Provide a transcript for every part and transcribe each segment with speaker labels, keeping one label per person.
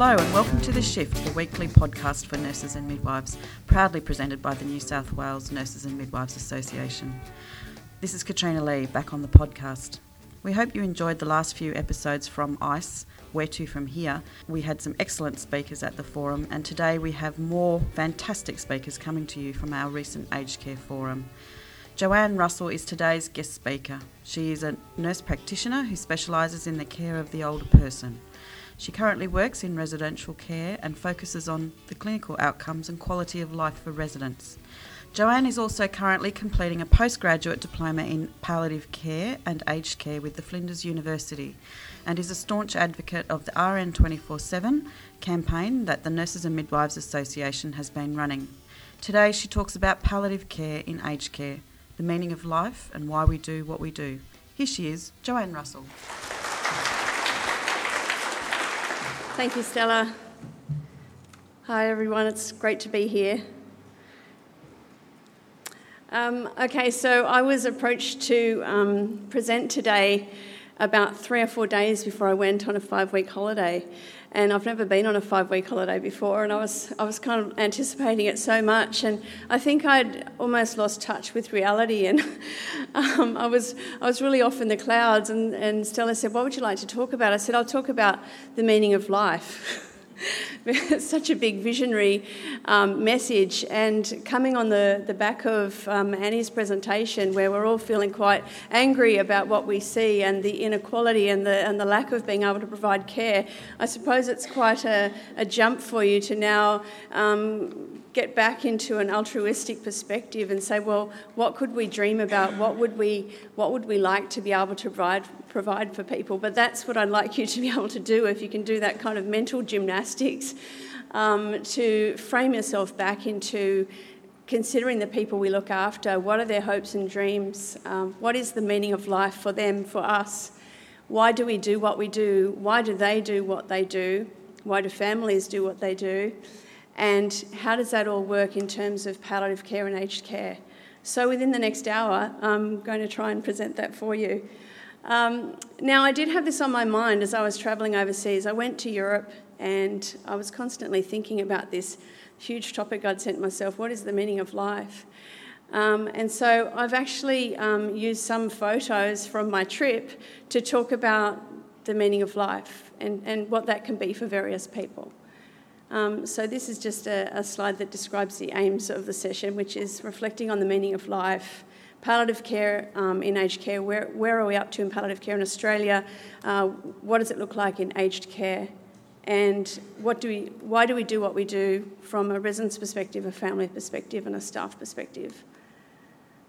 Speaker 1: Hello, and welcome to The Shift, the weekly podcast for nurses and midwives, proudly presented by the New South Wales Nurses and Midwives Association. This is Katrina Lee, back on the podcast. We hope you enjoyed the last few episodes from ICE, Where to From Here. We had some excellent speakers at the forum, and today we have more fantastic speakers coming to you from our recent aged care forum. Joanne Russell is today's guest speaker. She is a nurse practitioner who specialises in the care of the older person. She currently works in residential care and focuses on the clinical outcomes and quality of life for residents. Joanne is also currently completing a postgraduate diploma in palliative care and aged care with the Flinders University and is a staunch advocate of the RN 24 7 campaign that the Nurses and Midwives Association has been running. Today she talks about palliative care in aged care, the meaning of life, and why we do what we do. Here she is, Joanne Russell.
Speaker 2: Thank you, Stella. Hi, everyone. It's great to be here. Um, okay, so I was approached to um, present today about three or four days before I went on a five week holiday. And I've never been on a five week holiday before, and I was, I was kind of anticipating it so much. And I think I'd almost lost touch with reality. And um, I, was, I was really off in the clouds. And, and Stella said, What would you like to talk about? I said, I'll talk about the meaning of life. such a big visionary um, message. And coming on the, the back of um, Annie's presentation, where we're all feeling quite angry about what we see and the inequality and the, and the lack of being able to provide care, I suppose it's quite a, a jump for you to now um, get back into an altruistic perspective and say, well, what could we dream about? What would we, what would we like to be able to provide, provide for people? But that's what I'd like you to be able to do if you can do that kind of mental gymnastics um, to frame yourself back into considering the people we look after. What are their hopes and dreams? Um, what is the meaning of life for them, for us? Why do we do what we do? Why do they do what they do? Why do families do what they do? and how does that all work in terms of palliative care and aged care? So, within the next hour, I'm going to try and present that for you. Um, now, I did have this on my mind as I was travelling overseas. I went to Europe and I was constantly thinking about this huge topic I'd sent myself what is the meaning of life? Um, and so I've actually um, used some photos from my trip to talk about the meaning of life and, and what that can be for various people. Um, so, this is just a, a, slide that describes the aims of the session, which is reflecting on the meaning of life, palliative care um, in aged care. Where, where are we up to in palliative care in Australia? Uh, what does it look like in aged care? And what do we, why do we do what we do from a resident's perspective, a family perspective, and a staff perspective?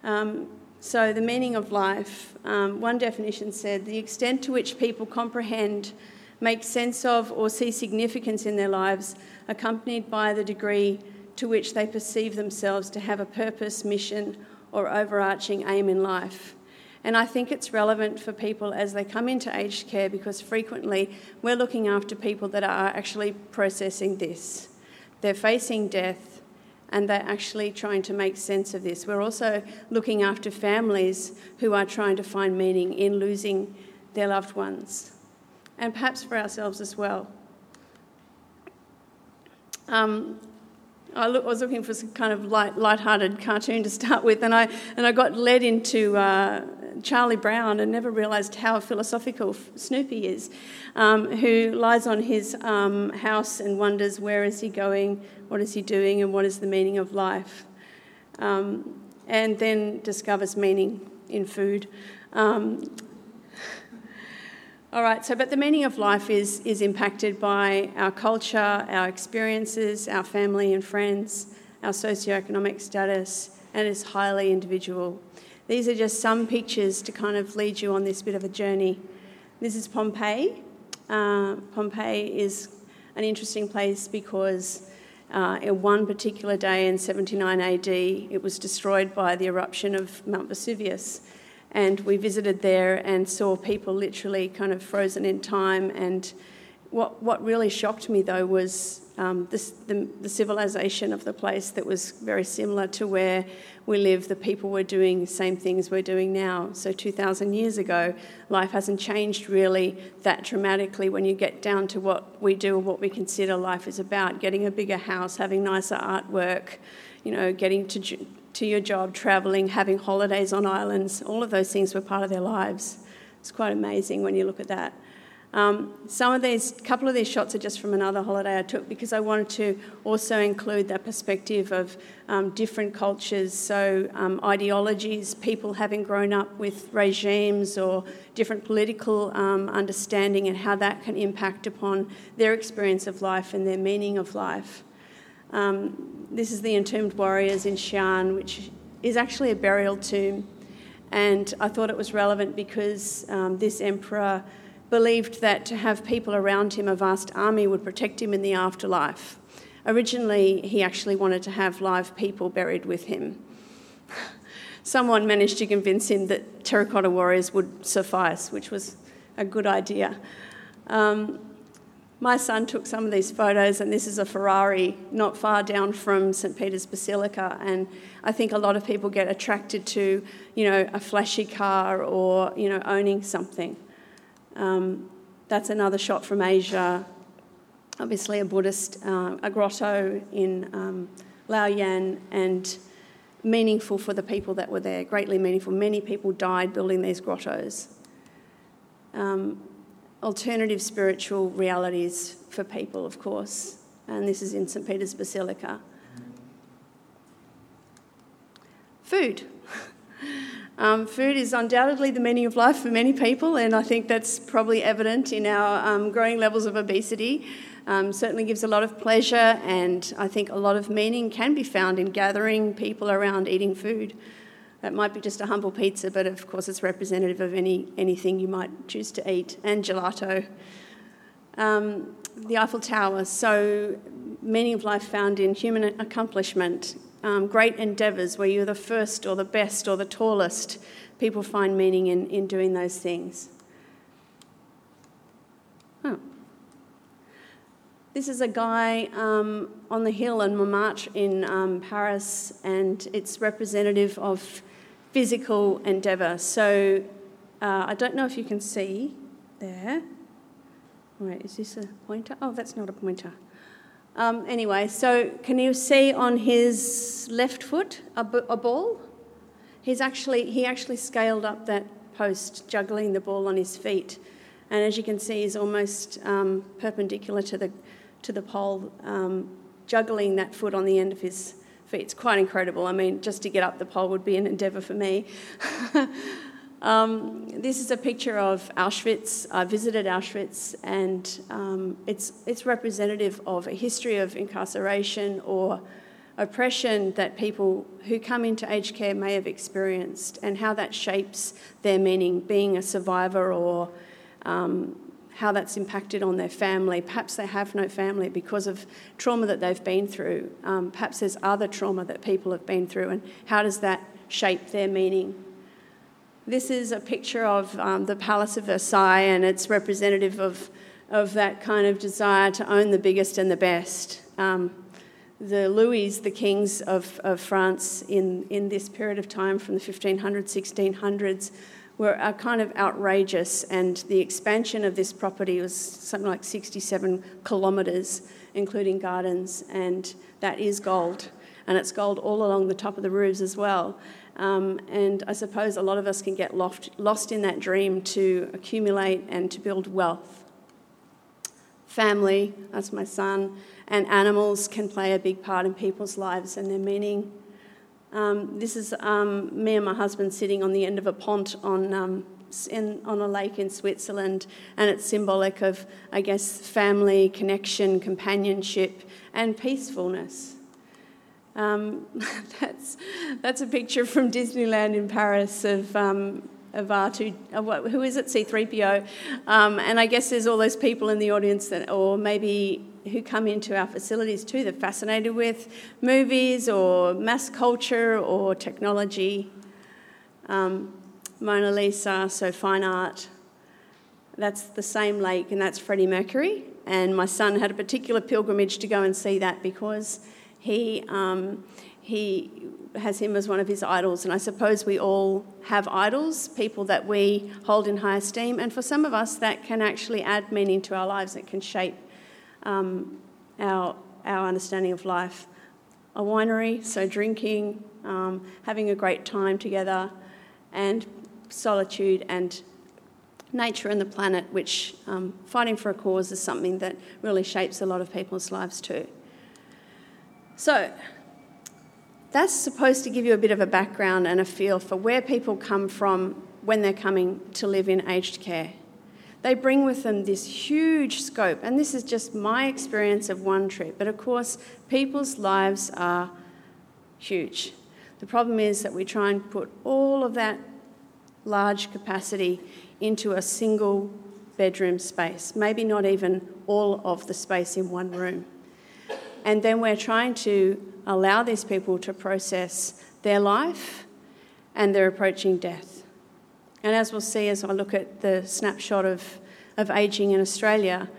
Speaker 2: Um, so, the meaning of life, um, one definition said the extent to which people comprehend make sense of, or see significance in their lives, accompanied by the degree to which they perceive themselves to have a purpose, mission, or overarching aim in life. And I think it's relevant for people as they come into aged care because frequently we're looking after people that are actually processing this. They're facing death and they're actually trying to make sense of this. We're also looking after families who are trying to find meaning in losing their loved ones and perhaps for ourselves as well. Um, I was looking for some kind of light, light-hearted cartoon to start with, and I and I got led into uh, Charlie Brown and never realised how philosophical Snoopy is, um, who lies on his um, house and wonders where is he going, what is he doing, and what is the meaning of life, um, and then discovers meaning in food. Um, all right, so but the meaning of life is, is impacted by our culture, our experiences, our family and friends, our socioeconomic status, and is highly individual. These are just some pictures to kind of lead you on this bit of a journey. This is Pompeii. Uh, Pompeii is an interesting place because uh, in one particular day in 79 AD, it was destroyed by the eruption of Mount Vesuvius and we visited there and saw people literally kind of frozen in time and what, what really shocked me though was um, this, the, the civilization of the place that was very similar to where we live. The people were doing the same things we're doing now. So 2,000 years ago, life hasn't changed really that dramatically when you get down to what we do and what we consider life is about getting a bigger house, having nicer artwork, you know, getting to, to your job, travelling, having holidays on islands. All of those things were part of their lives. It's quite amazing when you look at that. Um, some of these, a couple of these shots are just from another holiday I took because I wanted to also include that perspective of um, different cultures, so um, ideologies, people having grown up with regimes or different political um, understanding and how that can impact upon their experience of life and their meaning of life. Um, this is the Entombed Warriors in Xi'an, which is actually a burial tomb, and I thought it was relevant because um, this emperor believed that to have people around him, a vast army, would protect him in the afterlife. Originally, he actually wanted to have live people buried with him. Someone managed to convince him that terracotta warriors would suffice, which was a good idea. Um, my son took some of these photos, and this is a Ferrari not far down from St. Peter's Basilica. And I think a lot of people get attracted to, you know, a flashy car or, you know, owning something. Um, that's another shot from Asia. Obviously, a Buddhist, uh, a grotto in um, Luoyang, and meaningful for the people that were there, greatly meaningful. Many people died building these grottos. Um, alternative spiritual realities for people, of course, and this is in St. Peter's Basilica. Food. Um, food is undoubtedly the meaning of life for many people, and I think that's probably evident in our um, growing levels of obesity. Um, certainly gives a lot of pleasure, and I think a lot of meaning can be found in gathering people around eating food. That might be just a humble pizza, but of course it's representative of any anything you might choose to eat, and gelato. Um, the Eiffel Tower. So, meaning of life found in human accomplishment, um, great endeavours where you're the first or the best or the tallest. People find meaning in, in doing those things. Oh. This is a guy um, on the hill in Montmartre in um, Paris, and it's representative of physical endeavour. So uh, I don't know if you can see there. Wait, is this a pointer? Oh, that's not a pointer. Um, anyway, so can you see on his left foot a, a ball? He's actually he actually scaled up that post, juggling the ball on his feet, and as you can see, he's almost um, perpendicular to the to the pole, um, juggling that foot on the end of his. It's quite incredible. I mean, just to get up the pole would be an endeavour for me. Um, this is a picture of Auschwitz. I visited Auschwitz, and um, it's, it's representative of a history of incarceration or oppression that people who come into aged care may have experienced, and how that shapes their meaning, being a survivor, or um, how that's impacted on their family. Perhaps they have no family because of trauma that they've been through. Um, perhaps there's other trauma that people have been through, and how does that shape their meaning? This is a picture of um, the Palace of Versailles, and it's representative of, of that kind of desire to own the biggest and the best. Um, the Louis, the kings of, of France in, in this period of time from the 1500s, 1600s, were uh, kind of outrageous, and the expansion of this property was something like 67 kilometres, including gardens, and that is gold. And it's gold all along the top of the roofs as well. Um, and I suppose a lot of us can get lost, lost in that dream to accumulate and to build wealth. Family, that's my son, and animals can play a big part in people's lives and their meaning. Um, this is um, me and my husband sitting on the end of a pont on, um, in, on a lake in Switzerland, and it's symbolic of, I guess, family, connection, companionship, and peacefulness. Um, that's, that's a picture from Disneyland in Paris of, um, of R2, uh, who is it, C3PO. Um, and I guess there's all those people in the audience that, or maybe who come into our facilities too, They're fascinated with movies or mass culture or technology. Um, Mona Lisa, so fine art. That's the same lake, and that's Freddie Mercury And my son had a particular pilgrimage to go and see that because he, um, he has him as one of his idols. And I suppose we all have idols, people that we hold in high esteem. And for some of us, that can actually add meaning to our lives. It can shape um, our, our understanding of life. A winery, so drinking, um, having a great time together, and solitude and nature and the planet, which um, fighting for a cause is something that really shapes a lot of people's lives too. So, that's supposed to give you a bit of a background and a feel for where people come from when they're coming to live in aged care. They bring with them this huge scope, and this is just my experience of one trip, but of course, people's lives are huge. The problem is that we try and put all of that large capacity into a single bedroom space, maybe not even all of the space in one room. And then we're trying to allow these people to process their life and their approaching death. And as we'll see as I look at the snapshot of, of ageing in Australia,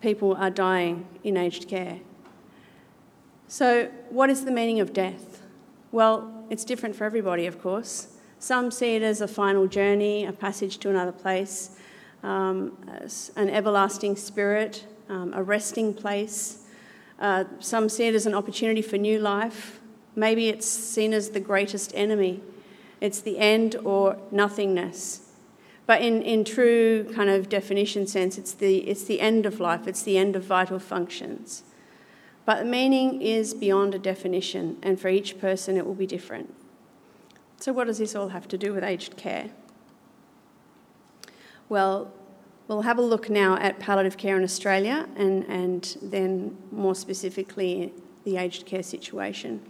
Speaker 2: people are dying in aged care. So, what is the meaning of death? Well, it's different for everybody, of course. Some see it as a final journey, a passage to another place, um, an everlasting spirit, um, a resting place. Uh, some see it as an opportunity for new life. Maybe it's seen as the greatest enemy. It's the end or nothingness. But in, in true kind of definition sense, it's the, it's the end of life, it's the end of vital functions. But the meaning is beyond a definition, and for each person it will be different. So, what does this all have to do with aged care? Well, We'll have a look now at palliative care in Australia and, and then more specifically the aged care situation.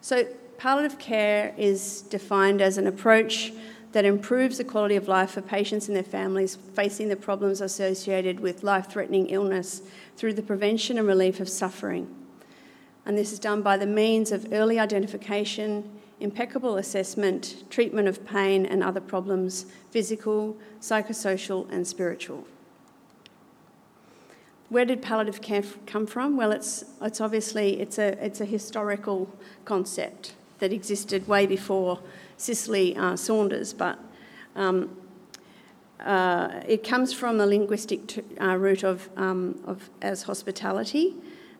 Speaker 2: So, palliative care is defined as an approach that improves the quality of life for patients and their families facing the problems associated with life threatening illness through the prevention and relief of suffering. And this is done by the means of early identification, impeccable assessment, treatment of pain and other problems, physical, psychosocial, and spiritual. Where did palliative care come from? Well, it's, it's obviously it's a, it's a historical concept that existed way before Cicely uh, Saunders, but um, uh, it comes from the linguistic t- uh, root of, um, of as hospitality,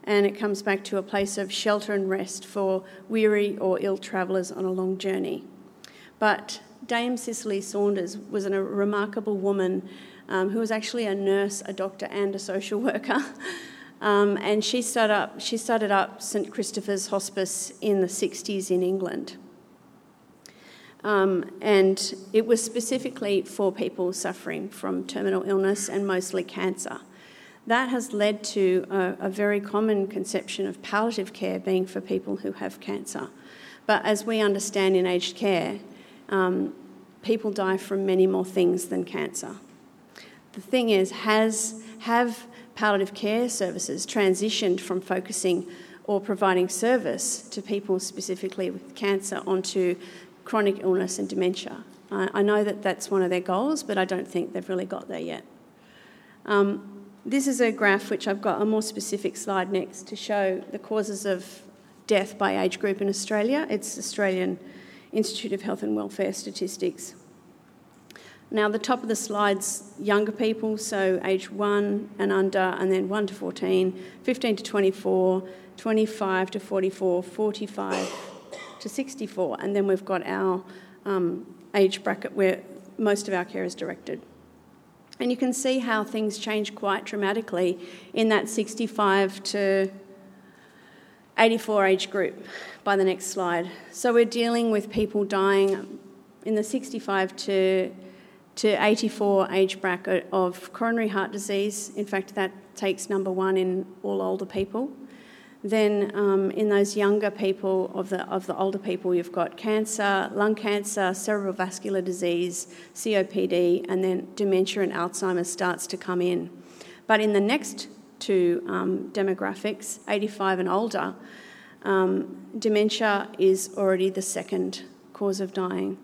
Speaker 2: and it comes back to a place of shelter and rest for weary or ill travellers on a long journey. But Dame Cicely Saunders was a remarkable woman um, who was actually a nurse, a doctor, and a social worker. Um, and she started up, she started up St Christopher's Hospice in the 60s in England. Um, and it was specifically for people suffering from terminal illness and mostly cancer that has led to a, a, very common conception of palliative care being for people who have cancer. But as we understand in aged care, um, people die from many more things than cancer. The thing is, has have palliative care services transitioned from focusing or providing service to people specifically with cancer onto chronic illness and dementia? I, I know that that's one of their goals, but I don't think they've really got there yet. Um, this is a graph which I've got a more specific slide next to show the causes of death by age group in Australia. It's Australian Institute of Health and Welfare Statistics. Now, the top of the slide's younger people, so age 1 and under, and then 1 to 14, 15 to 24, 25 to 44, 45 to 64, and then we've got our um, age bracket where most of our care is directed. And you can see how things change quite dramatically in that 65 to 84 age group by the next slide. So we're dealing with people dying in the 65 to, to 84 age bracket of coronary heart disease. In fact, that takes number one in all older people. Then, um, in those younger people, of the, of the older people, you've got cancer, lung cancer, cerebral vascular disease, COPD, and then dementia and Alzheimer's starts to come in. But in the next two um, demographics, 85 and older, um, dementia is already the second cause of dying,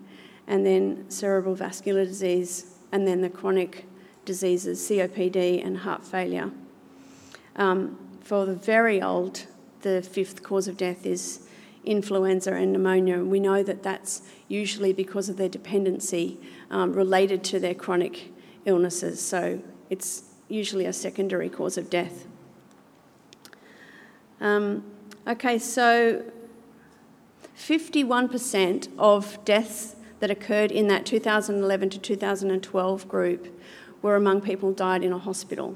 Speaker 2: and then cerebral vascular disease, and then the chronic diseases, COPD and heart failure. Um, for the very old, the fifth cause of death is influenza and pneumonia. We know that that's usually because of their dependency um, related to their chronic illnesses. So it's usually a secondary cause of death. Um, okay, so 51% of deaths that occurred in that 2011 to 2012 group were among people who died in a hospital.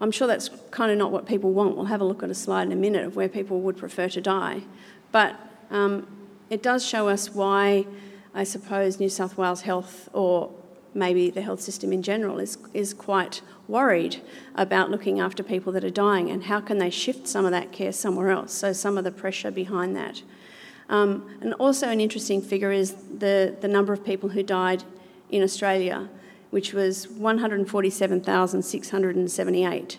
Speaker 2: I'm sure that's kind of not what people want. We'll have a look at a slide in a minute of where people would prefer to die. But um, it does show us why, I suppose, New South Wales Health or maybe the health system in general is, is quite worried about looking after people that are dying and how can they shift some of that care somewhere else. So, some of the pressure behind that. Um, and also, an interesting figure is the, the number of people who died in Australia, which was 147,678.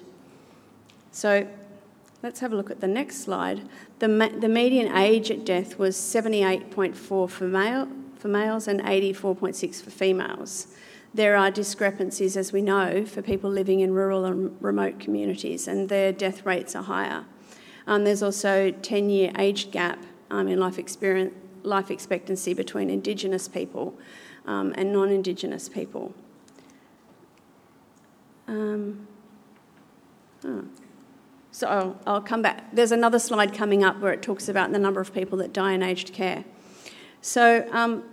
Speaker 2: So, let's have a look at the next slide. The, the median age at death was 78.4 for, male, for males and 84.6 for females. There are discrepancies, as we know, for people living in rural and remote communities, and their death rates are higher. Um, there's also 10 year age gap um, in life, experience, life expectancy between Indigenous people um, and non Indigenous people. Um, oh. So I'll, I'll, come back. There's another slide coming up where it talks about the number of people that die in aged care. So, um,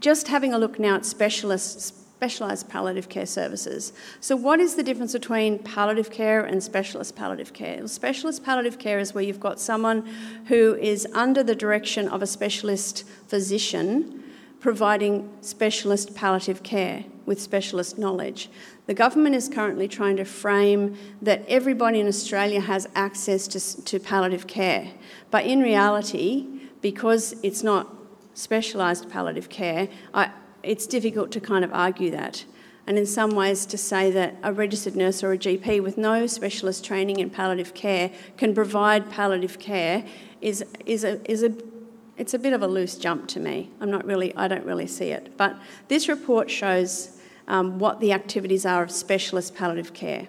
Speaker 2: just having a look now at specialists specialised palliative care services. So, what is the difference between palliative care and specialist palliative care? Well, specialist palliative care is where you've got someone who is under the direction of a specialist physician providing specialist palliative care with specialist knowledge. The government is currently trying to frame that everybody in Australia has access to, to palliative care, but in reality, because it's not specialised palliative care, I, it's difficult to kind of argue that. And in some ways, to say that a registered nurse or a GP with no specialist training in palliative care can provide palliative care is, is, a, is a, it's a bit of a loose jump to me. I'm not really, I don't really see it. But this report shows um, what the activities are of specialist palliative care.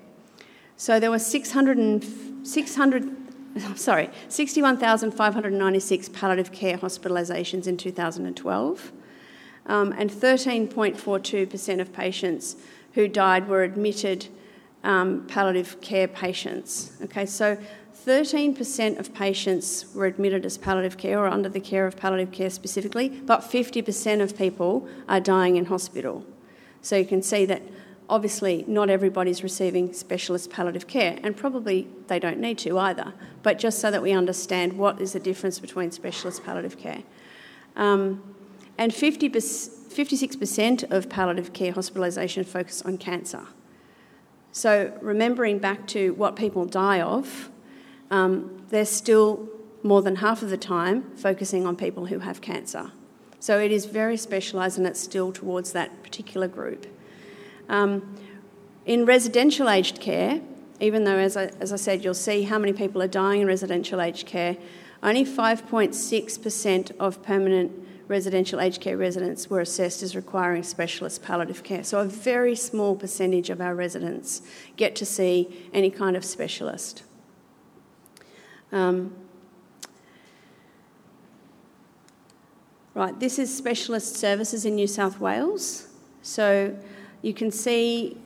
Speaker 2: So there were 600, and, 600 sorry, 61,596 palliative care hospitalisations in 2012 um, and 13.42% of patients who died were admitted um, palliative care patients. Okay, so 13% of patients were admitted as palliative care or under the care of palliative care specifically, but 50% of people are dying in hospital. So you can see that obviously not everybody's receiving specialist palliative care, and probably they don't need to either, but just so that we understand what is the difference between specialist palliative care. Um, and 50 56% of palliative care hospitalisation focus on cancer. So, remembering back to what people die of, um, they're still more than half of the time focusing on people who have cancer. So, it is very specialised and it's still towards that particular group. Um, in residential aged care, even though, as I, as I said, you'll see how many people are dying in residential aged care, only 5.6% of permanent residential aged care residents were assessed as requiring specialist palliative care. So a very small percentage of our residents get to see any kind of specialist. Um, right, this is specialist services in New South Wales. So you can see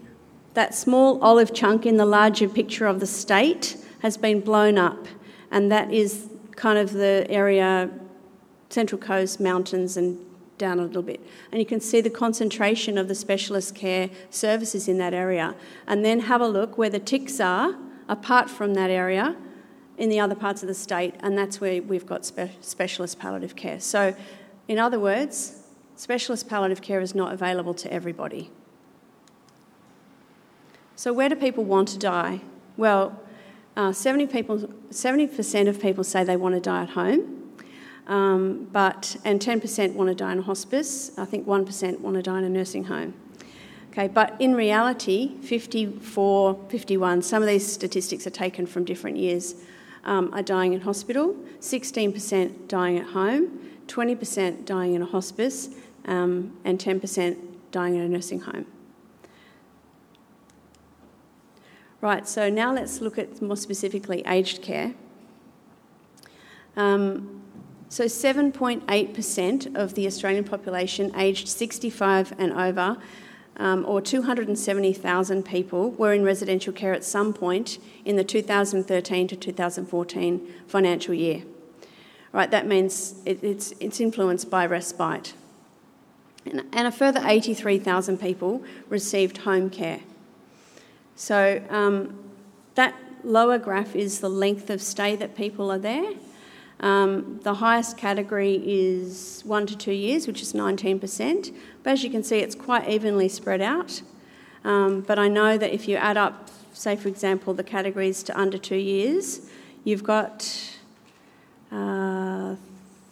Speaker 2: that small olive chunk in the larger picture of the state has been blown up, and that is kind of the area Central Coast, mountains, and down a little bit. And you can see the concentration of the specialist care services in that area. And then have a look where the ticks are, apart from that area, in the other parts of the state, and that's where we've got spe- specialist palliative care. So, in other words, specialist palliative care is not available to everybody. So, where do people want to die? Well, uh, 70 people, 70% of people say they want to die at home. Um, but and 10% want to die in a hospice. I think 1% want to die in a nursing home. Okay, but in reality, 54, 51, some of these statistics are taken from different years, um, are dying in hospital, 16% dying at home, 20% dying in a hospice, um, and 10% dying in a nursing home. Right, so now let's look at more specifically aged care. Um, so 7.8% of the Australian population aged 65 and over, um, or 270,000 people, were in residential care at some point in the 2013 to 2014 financial year. Right, that means it, it's, it's influenced by respite. And, and a further 83,000 people received home care. So um, that lower graph is the length of stay that people are there. Um, the highest category is one to two years, which is 19%. But as you can see, it's quite evenly spread out. Um, but I know that if you add up, say, for example, the categories to under two years, you've got, uh, I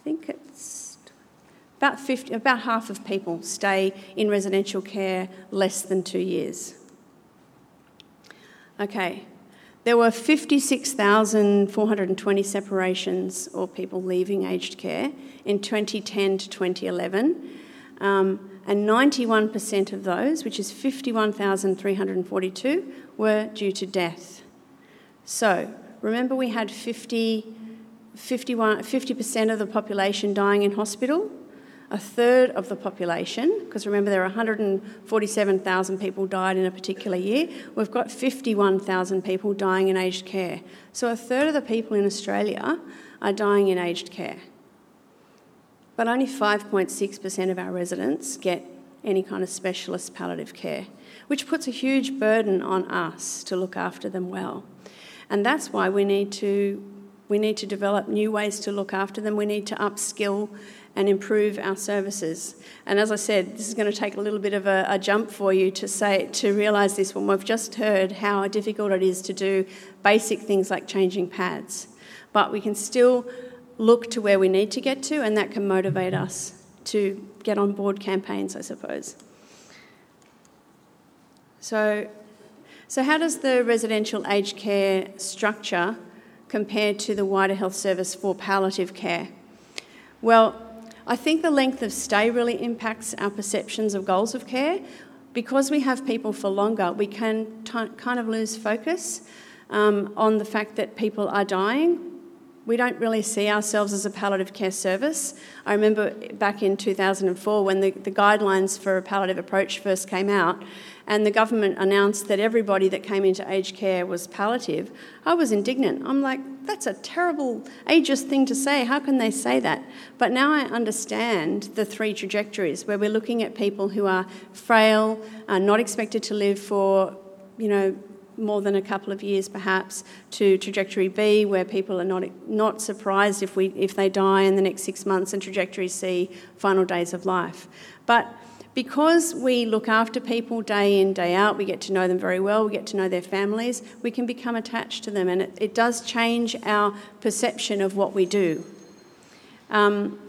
Speaker 2: think it's about 50, about half of people stay in residential care less than two years. Okay, there were 56,420 separations or people leaving aged care in 2010 to 2011. Um, and 91% of those, which is 51,342, were due to death. So, remember we had 50, 51, 50% of the population dying in hospital? A third of the population, because remember there are 147,000 people died in a particular year, we've got 51,000 people dying in aged care. So a third of the people in Australia are dying in aged care. But only 5.6% of our residents get any kind of specialist palliative care, which puts a huge burden on us to look after them well. And that's why we need to we need to develop new ways to look after them. We need to upskill and improve our services. And as I said, this is going to take a little bit of a, a jump for you to say to realise this when we've just heard how difficult it is to do basic things like changing pads. But we can still look to where we need to get to, and that can motivate us to get on board campaigns, I suppose. So, so how does the residential aged care structure compare to the wider health service for palliative care? Well, I think the length of stay really impacts our perceptions of goals of care. Because we have people for longer, we can t- kind of lose focus um, on the fact that people are dying. We don't really see ourselves as a palliative care service. I remember back in 2004 when the, the guidelines for a palliative approach first came out, and the government announced that everybody that came into aged care was palliative, I was indignant. I'm like, that's a terrible ageist thing to say. How can they say that? But now I understand the three trajectories where we're looking at people who are frail, are not expected to live for, you know, more than a couple of years perhaps to trajectory B where people are not not surprised if we if they die in the next 6 months and trajectory C final days of life but because we look after people day in, day out, we get to know them very well, we get to know their families, we can become attached to them, and it, it does change our perception of what we do. Um,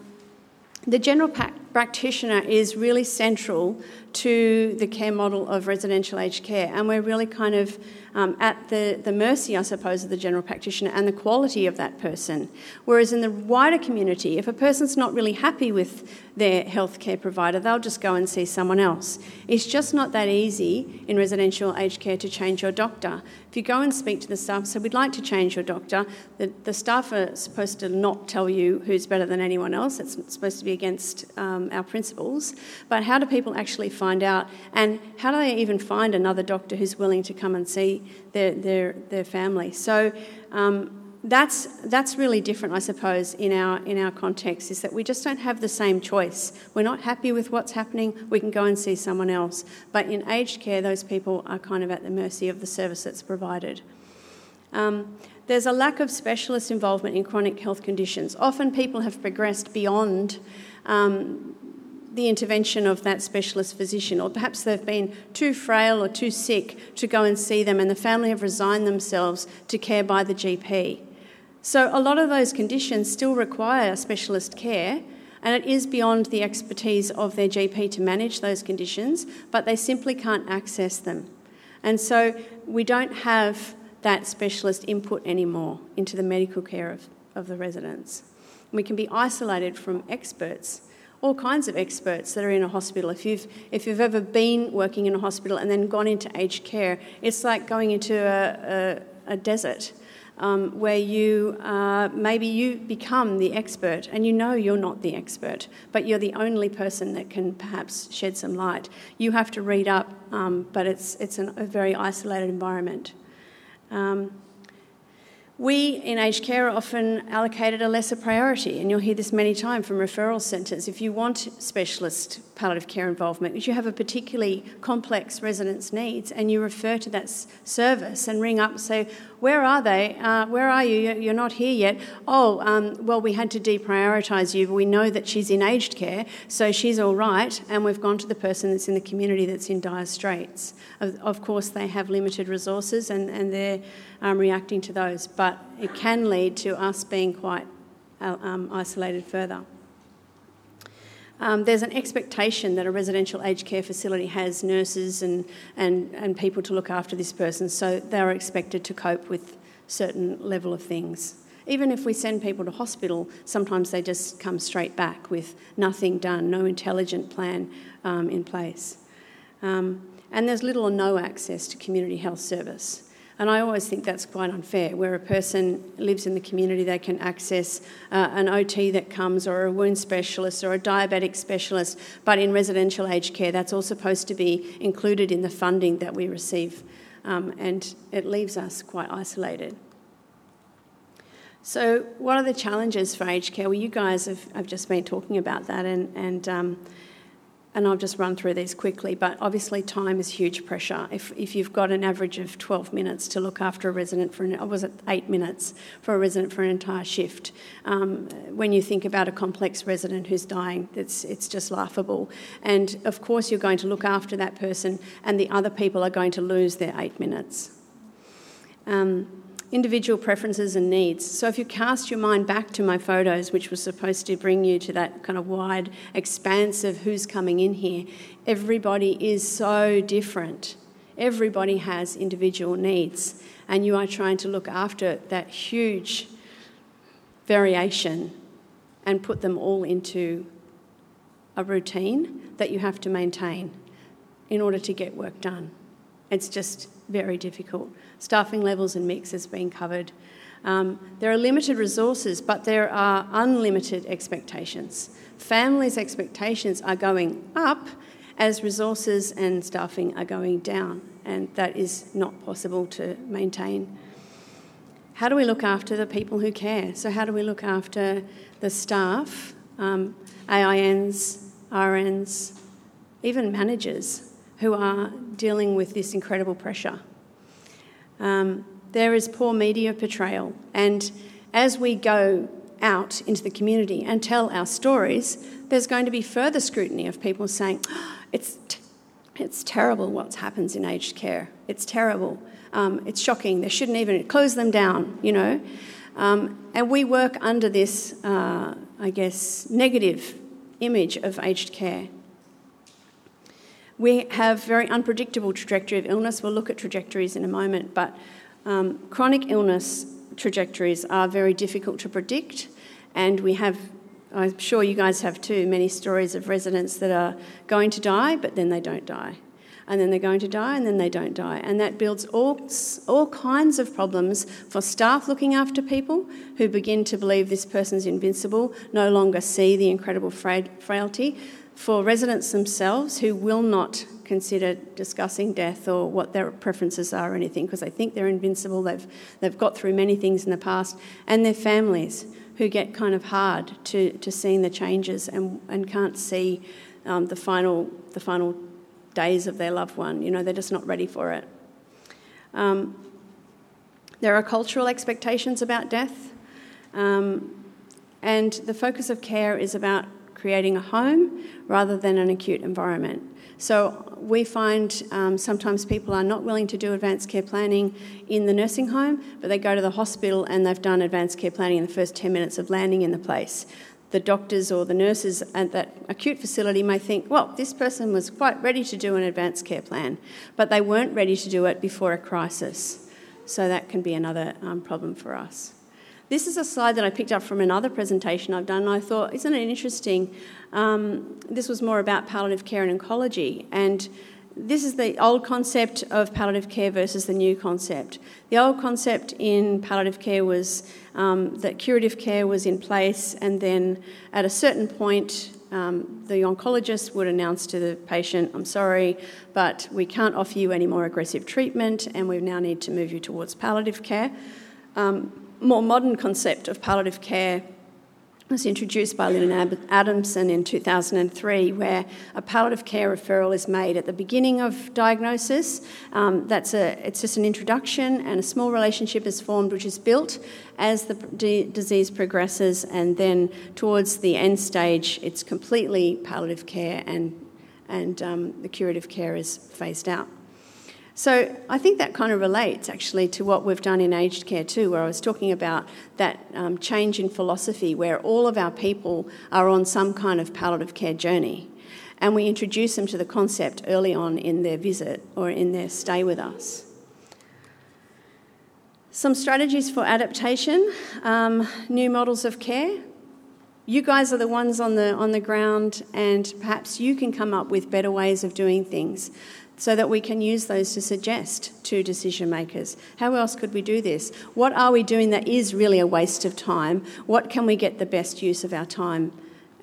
Speaker 2: the general practitioner is really central to the care model of residential aged care, and we're really kind of um, at the, the mercy, I suppose, of the general practitioner and the quality of that person. Whereas in the wider community, if a person's not really happy with their healthcare provider, they'll just go and see someone else. It's just not that easy in residential aged care to change your doctor. If you go and speak to the staff, say, We'd like to change your doctor, the, the staff are supposed to not tell you who's better than anyone else. It's supposed to be against um, our principles. But how do people actually find out? And how do they even find another doctor who's willing to come and see their, their, their family? So, um, that's that's really different, I suppose, in our in our context. Is that we just don't have the same choice. We're not happy with what's happening. We can go and see someone else. But in aged care, those people are kind of at the mercy of the service that's provided. Um, there's a lack of specialist involvement in chronic health conditions. Often people have progressed beyond um, the intervention of that specialist physician, or perhaps they've been too frail or too sick to go and see them, and the family have resigned themselves to care by the GP. So, a lot of those conditions still require specialist care, and it is beyond the expertise of their GP to manage those conditions, but they simply can't access them. And so, we don't have that specialist input anymore into the medical care of, of the residents. We can be isolated from experts all kinds of experts that are in a hospital. If you've, if you've ever been working in a hospital and then gone into aged care, it's like going into a, a, a desert. Um, where you uh, maybe you become the expert and you know you're not the expert, but you're the only person that can perhaps shed some light. You have to read up, um, but it's, it's an, a very isolated environment. Um, we in aged care are often allocated a lesser priority, and you'll hear this many times from referral centres. If you want specialist palliative care involvement, if you have a particularly complex resident's needs, and you refer to that service and ring up and say, Where are they? Uh, where are you? You're not here yet. Oh, um, well, we had to deprioritise you. We know that she's in aged care, so she's all right, and we've gone to the person that's in the community that's in dire straits. Of, of course, they have limited resources and, and they're um, reacting to those, but it can lead to us being quite uh, um, isolated further. Um, there's an expectation that a residential aged care facility has nurses and, and, and people to look after this person, so they're expected to cope with certain level of things. Even if we send people to hospital, sometimes they just come straight back with nothing done, no intelligent plan um, in place. Um, and there's little or no access to community health service. And I always think that's quite unfair, where a person lives in the community, they can access uh, an OT that comes, or a wound specialist, or a diabetic specialist, but in residential aged care, that's all supposed to be included in the funding that we receive, um, and it leaves us quite isolated. So, what are the challenges for aged care? Well, you guys have, have just been talking about that, and, and um, and I'll just run through these quickly, but obviously time is huge pressure. If, if you've got an average of 12 minutes to look after a resident for, an, or was it eight minutes for a resident for an entire shift, um, when you think about a complex resident who's dying, it's, it's just laughable. And of course you're going to look after that person and the other people are going to lose their eight minutes. Um, individual preferences and needs. So if you cast your mind back to my photos, which was supposed to bring you to that kind of wide expanse of who's coming in here, everybody is so different. Everybody has individual needs, and you are trying to look after that huge variation and put them all into a routine that you have to maintain in order to get work done. It's just very difficult. Staffing levels and mix has been covered. Um, there are limited resources, but there are unlimited expectations. Families' expectations are going up as resources and staffing are going down, and that is not possible to maintain. How do we look after the people who care? So, how do we look after the staff, um, AINs, RNs, even managers? Who are dealing with this incredible pressure. Um, there is poor media portrayal, and as we go out into the community and tell our stories, there's going to be further scrutiny of people saying, oh, it's, t- it's terrible what happens in aged care. It's terrible. Um, it's shocking. They shouldn't even close them down, you know. Um, and we work under this, uh, I guess, negative image of aged care. We have very unpredictable trajectory of illness. We'll look at trajectories in a moment, but um, chronic illness trajectories are very difficult to predict, and we have I'm sure you guys have too many stories of residents that are going to die, but then they don't die. And then they're going to die, and then they don't die. And that builds all, all kinds of problems for staff looking after people who begin to believe this person's invincible, no longer see the incredible frailty for residents themselves who will not consider discussing death or what their preferences are or anything because they think they're invincible, they've, they've got through many things in the past, and their families who get kind of hard to, to seeing the changes and, and can't see um, the, final, the final days of their loved one. You know, they're just not ready for it. Um, there are cultural expectations about death, um, and the focus of care is about creating a home rather than an acute environment. So we find um, sometimes people are not willing to do advanced care planning in the nursing home, but they go to the hospital and they've done advanced care planning in the first 10 minutes of landing in the place. The doctors or the nurses at that acute facility may think, well, this person was quite ready to do an advanced care plan, but they weren't ready to do it before a crisis. So that can be another um, problem for us. This is a slide that I picked up from another presentation I've done, and I thought, isn't it interesting? Um, this was more about palliative care and oncology, and this is the old concept of palliative care versus the new concept. The old concept in palliative care was um, that curative care was in place, and then at a certain point, um, the oncologist would announce to the patient, I'm sorry, but we can't offer you any more aggressive treatment, and we now need to move you towards palliative care. Um, more modern concept of palliative care was introduced by Lynn Adamson in 2003, where a palliative care referral is made at the beginning of diagnosis. Um, that's a, it's just an introduction, and a small relationship is formed, which is built as the d- disease progresses, and then towards the end stage, it's completely palliative care, and and um, the curative care is phased out. So I think that kind of relates actually to what we've done in aged care too, where I was talking about that um, change in philosophy where all of our people are on some kind of palliative care journey. And we introduce them to the concept early on in their visit or in their stay with us. Some strategies for adaptation, um, new models of care. You guys are the ones on the, on the ground, and perhaps you can come up with better ways of doing things so that we can use those to suggest to decision makers how else could we do this? What are we doing that is really a waste of time? What can we get the best use of our time?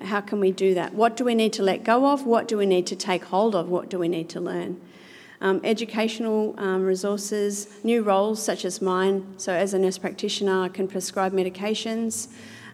Speaker 2: How can we do that? What do we need to let go of? What do we need to take hold of? What do we need to learn? Um, educational um, resources, new roles such as mine. So, as a nurse practitioner, I can prescribe medications.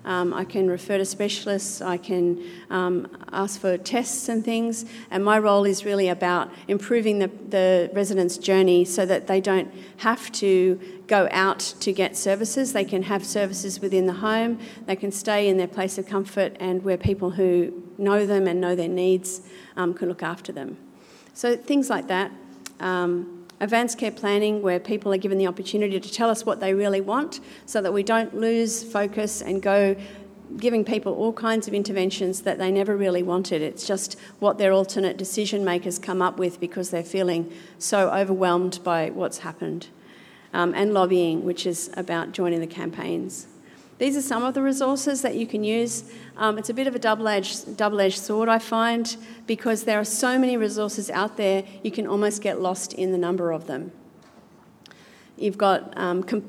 Speaker 2: Um, I can refer to specialists, I can um, ask for tests and things, and my role is really about improving the, the residents' journey so that they don't have to go out to get services. They can have services within the home, they can stay in their place of comfort, and where people who know them and know their needs um, can look after them. So, things like that. Um, advanced care planning where people are given the opportunity to tell us what they really want so that we don't lose focus and go giving people all kinds of interventions that they never really wanted. It's just what their alternate decision makers come up with because they're feeling so overwhelmed by what's happened. Um, and lobbying, which is about joining the campaigns. These are some of the resources that you can use. Um, it's a bit of a double-edged, double-edged sword, I find, because there are so many resources out there, you can almost get lost in the number of them. You've got um, com-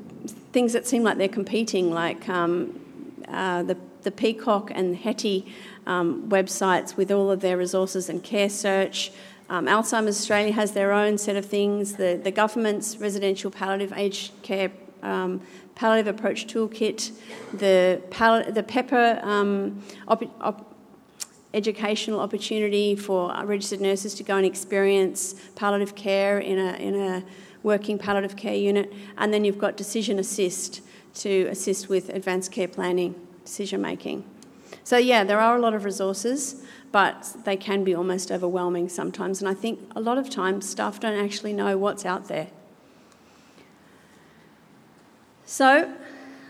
Speaker 2: things that seem like they're competing, like um, uh, the, the Peacock and Hetty um, websites with all of their resources and care search. Um, Alzheimer's Australia has their own set of things. The, the government's residential palliative aged care um, palliative approach toolkit, the, pal- the PEPA um, op- op- educational opportunity for registered nurses to go and experience palliative care in a, in a working palliative care unit, and then you've got Decision Assist to assist with advanced care planning, decision making. So, yeah, there are a lot of resources, but they can be almost overwhelming sometimes, and I think a lot of times staff don't actually know what's out there. So,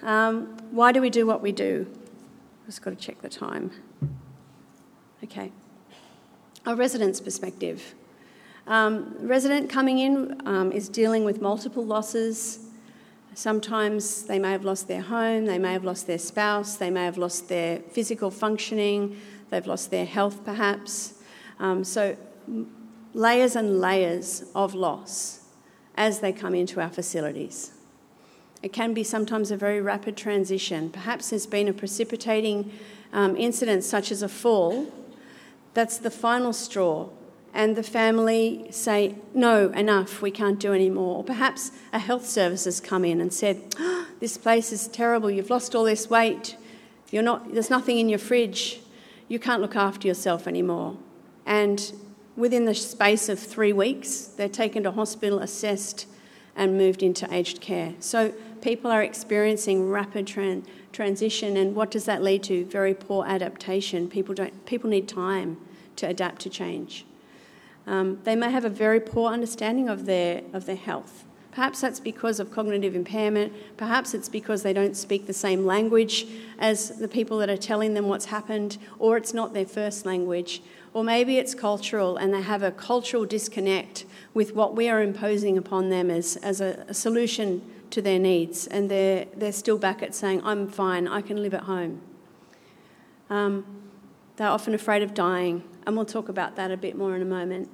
Speaker 2: um, why do we do what we do? I've Just got to check the time. Okay. A resident's perspective. Um, resident coming in um, is dealing with multiple losses. Sometimes they may have lost their home, they may have lost their spouse, they may have lost their physical functioning, they've lost their health perhaps. Um, so, layers and layers of loss as they come into our facilities. It can be sometimes a very rapid transition. Perhaps there's been a precipitating um, incident, such as a fall, that's the final straw, and the family say, No, enough, we can't do any more. Or perhaps a health service has come in and said, oh, This place is terrible, you've lost all this weight, You're not, there's nothing in your fridge, you can't look after yourself anymore. And within the space of three weeks, they're taken to hospital, assessed, and moved into aged care. So people are experiencing rapid tran- transition, and what does that lead to? Very poor adaptation. People, don't, people need time to adapt to change. Um, they may have a very poor understanding of their, of their health. Perhaps that's because of cognitive impairment. Perhaps it's because they don't speak the same language as the people that are telling them what's happened, or it's not their first language. Or maybe it's cultural and they have a cultural disconnect with what we are imposing upon them as, as a, a solution to their needs and they're, they're still back at saying, I'm fine, I can live at home. Um, they're often afraid of dying, and we'll talk about that a bit more in a moment.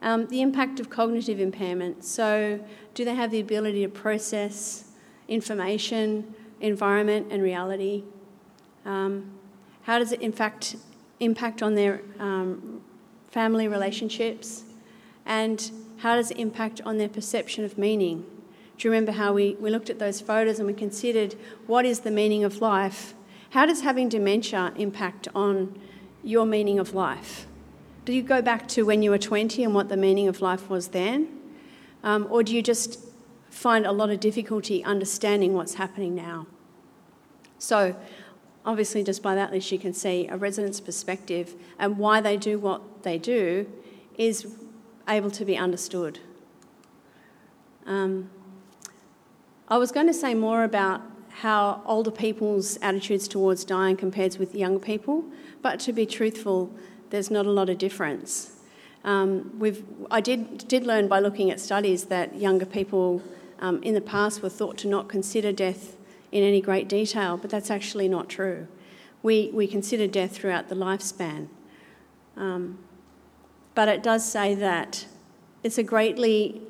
Speaker 2: Um, the impact of cognitive impairment. So, do they have the ability to process information, environment, and reality? Um, how does it, in fact, impact on their um, family relationships? And how does it impact on their perception of meaning? Do you remember how we, we looked at those photos and we considered what is the meaning of life? How does having dementia impact on your meaning of life? Do you go back to when you were 20 and what the meaning of life was then? Um, or do you just find a lot of difficulty understanding what's happening now? So, obviously, just by that list, you can see a resident's perspective and why they do what they do is able to be understood. Um, I was going to say more about how older people's attitudes towards dying compares with younger people, but to be truthful, there's not a lot of difference. Um, we've, I did, did learn by looking at studies that younger people um, in the past were thought to not consider death in any great detail, but that's actually not true. We, we consider death throughout the lifespan. Um, but it does say that it's a greatly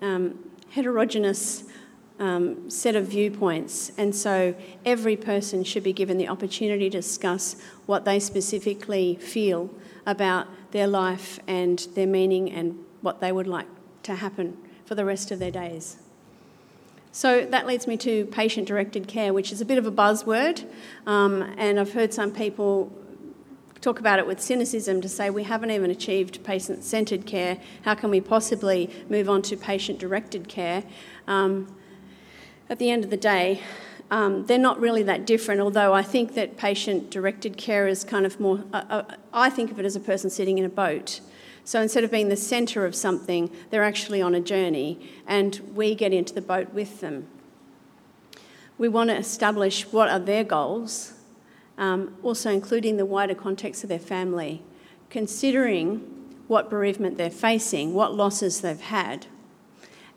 Speaker 2: um, heterogeneous um, set of viewpoints, and so every person should be given the opportunity to discuss what they specifically feel about their life and their meaning and what they would like to happen for the rest of their days. So that leads me to patient directed care, which is a bit of a buzzword, um, and I've heard some people talk about it with cynicism to say we haven't even achieved patient centred care. How can we possibly move on to patient directed care? Um, at the end of the day, um, they're not really that different, although I think that patient directed care is kind of more, uh, uh, I think of it as a person sitting in a boat. So instead of being the centre of something, they're actually on a journey and we get into the boat with them. We want to establish what are their goals, um, also including the wider context of their family, considering what bereavement they're facing, what losses they've had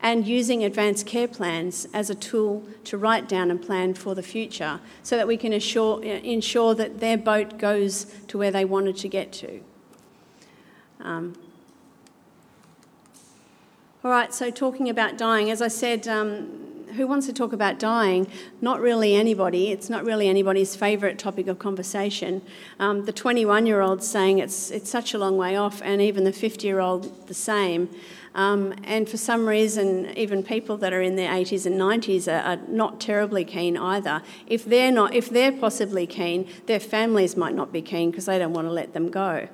Speaker 2: and using advanced care plans as a tool to write down and plan for the future so that we can assure, ensure that their boat goes to where they wanted to get to. Um, all right, so talking about dying, as I said, um, who wants to talk about dying? Not really anybody. It's not really anybody's favourite topic of conversation. Um, the 21 year old saying it's, it's such a long way off, and even the 50 year old the same. Um, and for some reason, even people that are in their 80s and 90s are, are, not terribly keen either. If they're not, if they're possibly keen, their families might not be keen because they don't want to let them go.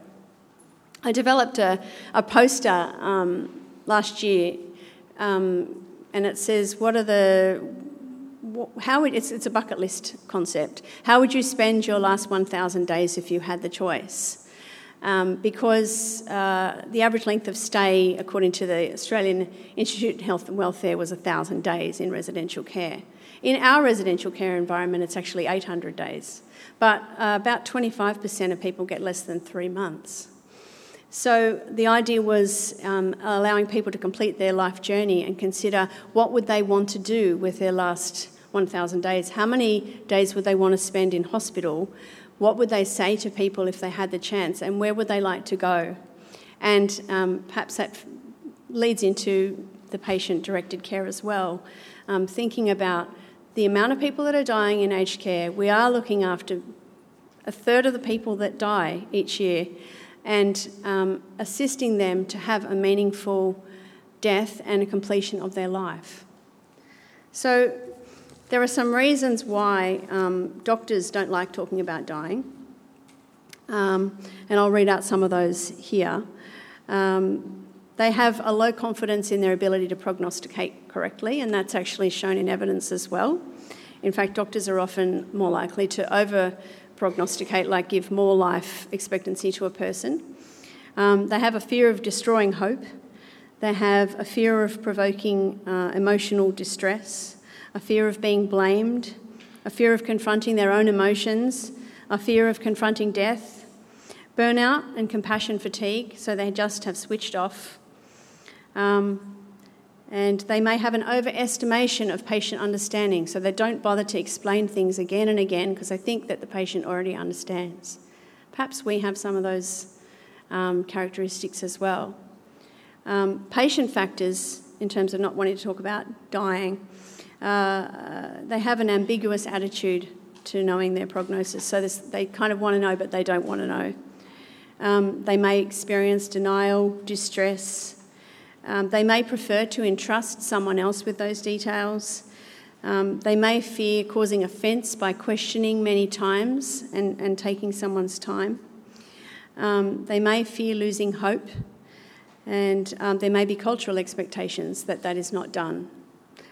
Speaker 2: I developed a, a poster um, last year, um, and it says, "What are the how would, it's, it's a bucket list concept. How would you spend your last 1,000 days if you had the choice? Um, because uh, the average length of stay, according to the Australian Institute of Health and Welfare, was 1,000 days in residential care. In our residential care environment, it's actually 800 days, but uh, about 25% of people get less than three months. So the idea was um, allowing people to complete their life journey and consider what would they want to do with their last 1,000 days. How many days would they want to spend in hospital? What would they say to people if they had the chance, and where would they like to go? And um, perhaps that leads into the patient directed care as well, um, thinking about the amount of people that are dying in aged care. We are looking after a third of the people that die each year and um, assisting them to have a meaningful death and a completion of their life. So, there are some reasons why um, doctors don't like talking about dying, um, and I'll read out some of those here. Um, they have a low confidence in their ability to prognosticate correctly, and that's actually shown in evidence as well. In fact, doctors are often more likely to over prognosticate, like give more life expectancy to a person. Um, they have a fear of destroying hope. They have a fear of provoking uh, emotional distress a fear of being blamed, a fear of confronting their own emotions, a fear of confronting death, burnout and compassion fatigue, so they just have switched off. Um, And they may have an overestimation of patient understanding, so they don't bother to explain things again and again because they think that the patient already understands. Perhaps we have some of those um, characteristics as well. Um, patient factors, in terms of not wanting to talk about dying, uh, they have an ambiguous attitude to knowing their prognosis. So this, they kind of want to know, but they don't want to know. Um, they may experience denial, distress. Um, they may prefer to entrust someone else with those details. Um, they may fear causing offence by questioning many times and, and taking someone's time. Um, they may fear losing hope, and um, there may be cultural expectations that that is not done.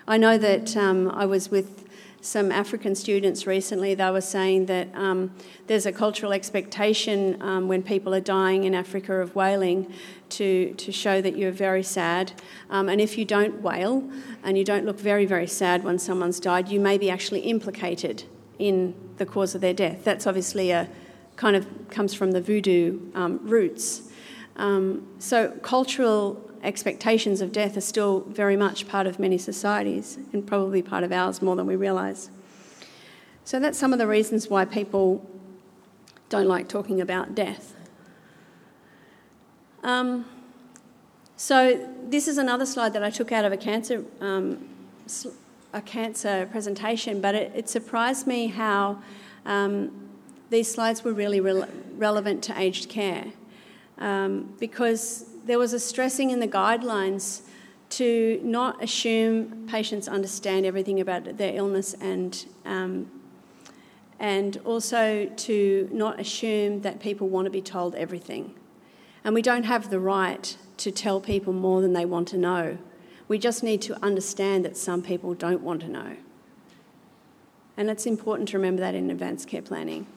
Speaker 2: I know that um, I was with some African students recently, they were saying that um, there's a cultural expectation um, when people are dying in Africa of wailing to, to show that you're very sad. Um, and if you don't wail and you don't look very, very sad when someone's died, you may be actually implicated in the cause of their death. That's obviously a kind of comes from the voodoo um, roots. Um, so cultural expectations of death are still very much part of many societies and probably part of ours more than we realise. So that's some of the reasons why people don't like talking about death. Um, so this is another slide that I took out of a cancer um, a cancer presentation, but it, it surprised me how um, these slides were really re- relevant to aged care um, because there was a stressing in the guidelines to not assume patients understand everything about their illness and um, and also to not assume that people want to be told everything. And we don't have the right to tell people more than they want to know. We just need to understand that some people don't want to know. And it's important to remember that in advanced care planning.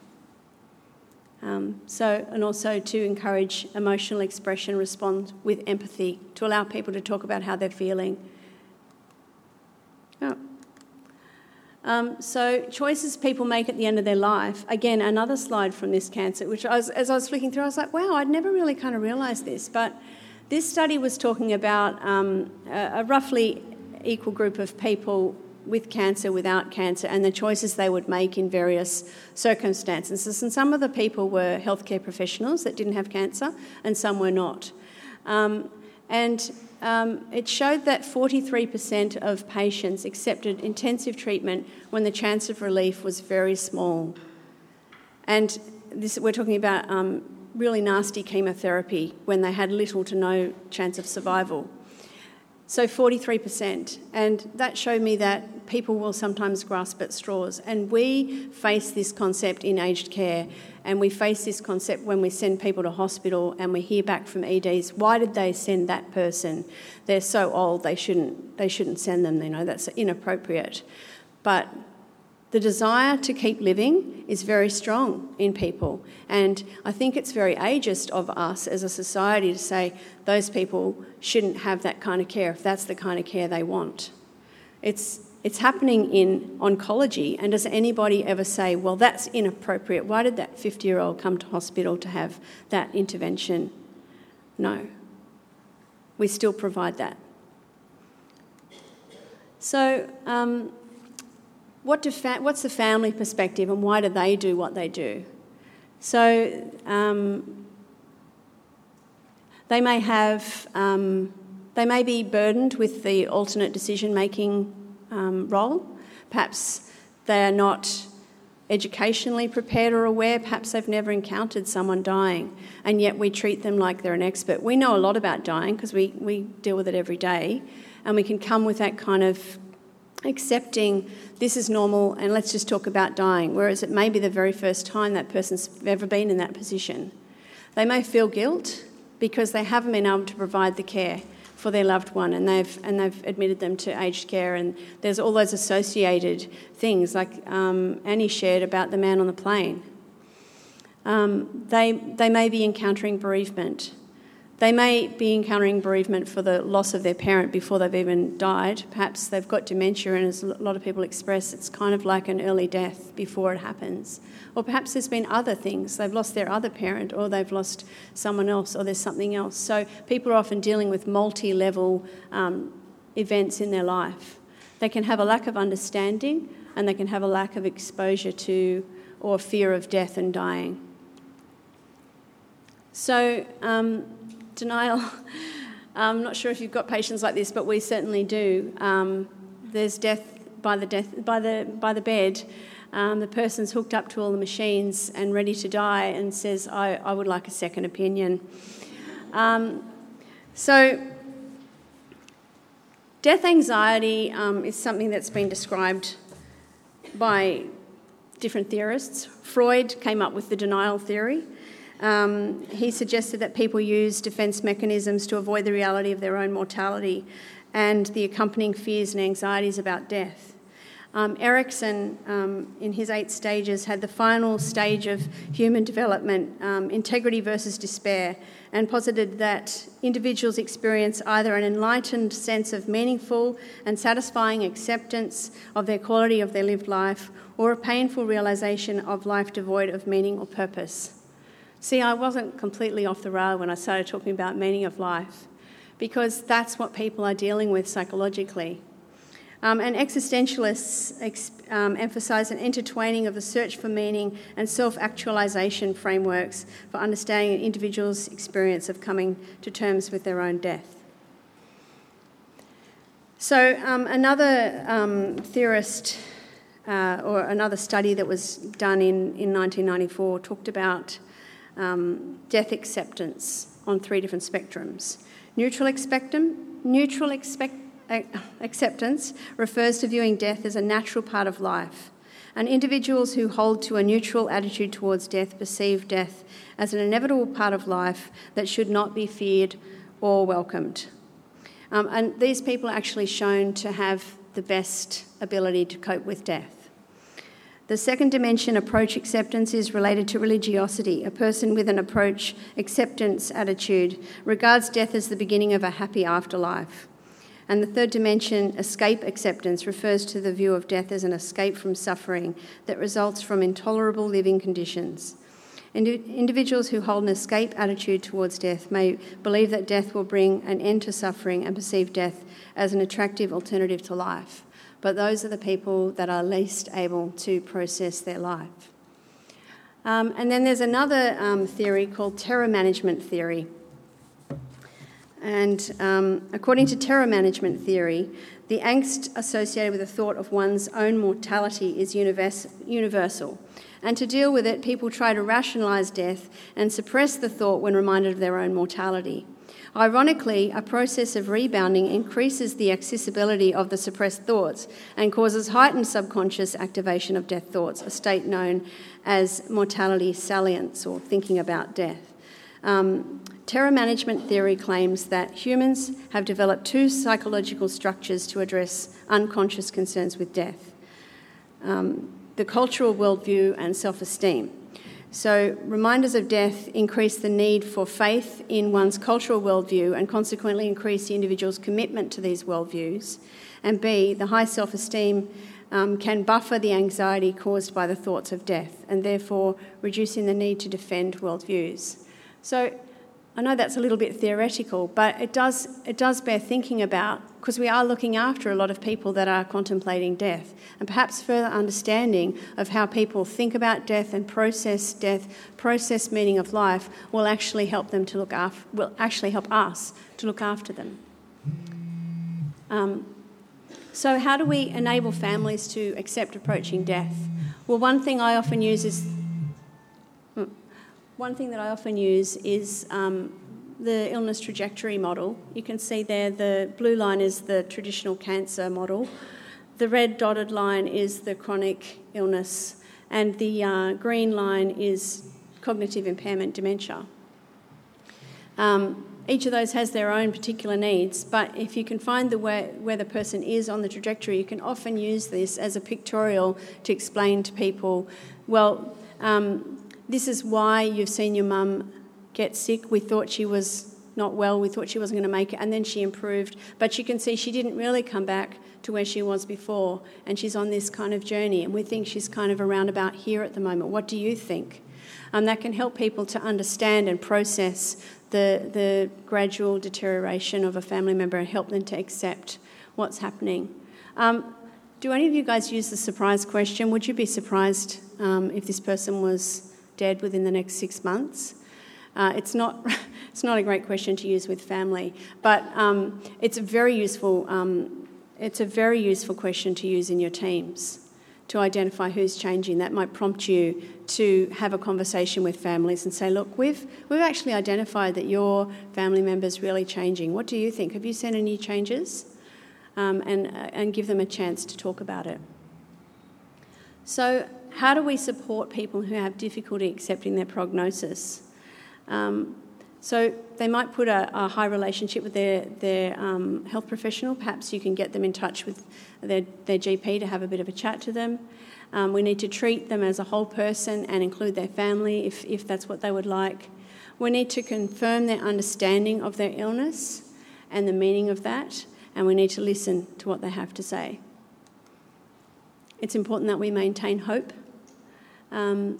Speaker 2: Um, so, and also to encourage emotional expression, respond with empathy, to allow people to talk about how they're feeling. Oh. Um, so, choices people make at the end of their life. Again, another slide from this cancer, which I was, as I was flicking through, I was like, wow, I'd never really kind of realised this. But this study was talking about um, a, a roughly equal group of people with cancer, without cancer, and the choices they would make in various circumstances. And some of the people were healthcare professionals that didn't have cancer, and some were not. Um, and um, it showed that 43% of patients accepted intensive treatment when the chance of relief was very small. And this, we're talking about um, really nasty chemotherapy when they had little to no chance of survival. So 43%. And that showed me that people will sometimes grasp at straws. And we face this concept in aged care. And we face this concept when we send people to hospital and we hear back from EDs, why did they send that person? They're so old, they shouldn't, they shouldn't send them, you know, that's inappropriate. But the desire to keep living is very strong in people. And I think it's very ageist of us as a society to say those people shouldn't have that kind of care if that's the kind of care they want. It's, it's happening in oncology, and does anybody ever say, well, that's inappropriate? Why did that 50 year old come to hospital to have that intervention? No. We still provide that. So, um, what do fa- what's the family perspective and why do they do what they do? So um, they may have, um, they may be burdened with the alternate decision making um, role. Perhaps they are not educationally prepared or aware. Perhaps they've never encountered someone dying, and yet we treat them like they're an expert. We know a lot about dying because we, we deal with it every day, and we can come with that kind of accepting this is normal and let's just talk about dying, whereas it may be the very first time that person's ever been in that position. They may feel guilt because they haven't been able to provide the care for their loved one and they've, and they've admitted them to aged care, and there's all those associated things, like um, Annie shared about the man on the plane. Um, they, they may be encountering bereavement. They may be encountering bereavement for the loss of their parent before they've even died. Perhaps they've got dementia, and as a lot of people express, it's kind of like an early death before it happens. Or perhaps there's been other things. They've lost their other parent, or they've lost someone else, or there's something else. So people are often dealing with multi level um, events in their life. They can have a lack of understanding and they can have a lack of exposure to or fear of death and dying. So, um, denial, I'm not sure if you've got patients like this, but we certainly do. Um, there's death by the, death, by the, by the bed. Um, the person's hooked up to all the machines and ready to die and says, I, I would like a second opinion. Um, so, death anxiety um, is something that's been described by different theorists. Freud came up with the denial theory. Um, he suggested that people use defence mechanisms to avoid the reality of their own mortality and the accompanying fears and anxieties about death. Um, Erikson, um, in his eight stages, had the final stage of human development, um, integrity versus despair, and posited that individuals experience either an enlightened sense of meaningful and satisfying acceptance of their quality of their lived life or a painful realization of life devoid of meaning or purpose. See, I wasn't completely off the rail when I started talking about meaning of life because that's what people are dealing with psychologically. Um, and existentialists ex- um, emphasize an intertwining of the search for meaning and self actualization frameworks for understanding an individual's experience of coming to terms with their own death. So, um, another um, theorist uh, or another study that was done in, in 1994 talked about um, death acceptance on three different spectrums. Neutral, expectum, neutral expect, acceptance refers to viewing death as a natural part of life. And individuals who hold to a neutral attitude towards death perceive death as an inevitable part of life that should not be feared or welcomed. Um, and these people are actually shown to have the best ability to cope with death. The second dimension, approach acceptance, is related to religiosity. A person with an approach acceptance attitude regards death as the beginning of a happy afterlife. And the third dimension, escape acceptance, refers to the view of death as an escape from suffering that results from intolerable living conditions. Individuals who hold an escape attitude towards death may believe that death will bring an end to suffering and perceive death as an attractive alternative to life but those are the people that are least able to process their life. Um, and then there's another um, theory called terror management theory. And um, according to terror management theory, the angst associated with the thought of one's own mortality is universal. And to deal with it, people try to rationalise death and suppress the thought when reminded of their own mortality. Ironically, a process of rebounding increases the accessibility of the suppressed thoughts and causes heightened subconscious activation of death thoughts, a state known as mortality salience or thinking about death. Um, terror management theory claims that humans have developed two psychological structures to address unconscious concerns with death um, the cultural worldview and self esteem. So, reminders of death increase the need for faith in one's cultural worldview and consequently increase the individual's commitment to these worldviews. And B, the high self esteem um, can buffer the anxiety caused by the thoughts of death and therefore reducing the need to defend worldviews. So, I know that's a little bit theoretical, but it does, it does bear thinking about because we are looking after a lot of people that are contemplating death. And perhaps further understanding of how people think about death and process death, process meaning of life, will actually help them to look after, will actually help us to look after them. Um, so, how do we enable families to accept approaching death? Well, one thing I often use is one thing that I often use is um, the illness trajectory model. You can see there the blue line is the traditional cancer model, the red dotted line is the chronic illness, and the uh, green line is cognitive impairment dementia. Um, each of those has their own particular needs, but if you can find the way, where the person is on the trajectory, you can often use this as a pictorial to explain to people, well, um, this is why you've seen your mum get sick. We thought she was not well, we thought she wasn't going to make it, and then she improved. But you can see she didn't really come back to where she was before, and she's on this kind of journey, and we think she's kind of around about here at the moment. What do you think? Um, that can help people to understand and process the, the gradual deterioration of a family member and help them to accept what's happening. Um, do any of you guys use the surprise question? Would you be surprised um, if this person was dead within the next six months? Uh, it's not. it's not a great question to use with family, but um, it's a very useful. Um, it's a very useful question to use in your teams to identify who's changing. That might prompt you to have a conversation with families and say, "Look, we've we've actually identified that your family member's really changing. What do you think? Have you seen any changes?" Um, and uh, and give them a chance to talk about it. So, how do we support people who have difficulty accepting their prognosis? Um, so they might put a, a, high relationship with their, their um, health professional. Perhaps you can get them in touch with their, their GP to have a bit of a chat to them. Um, we need to treat them as a whole person and include their family if, if that's what they would like. We need to confirm their understanding of their illness and the meaning of that, and we need to listen to what they have to say. It's important that we maintain hope. Um,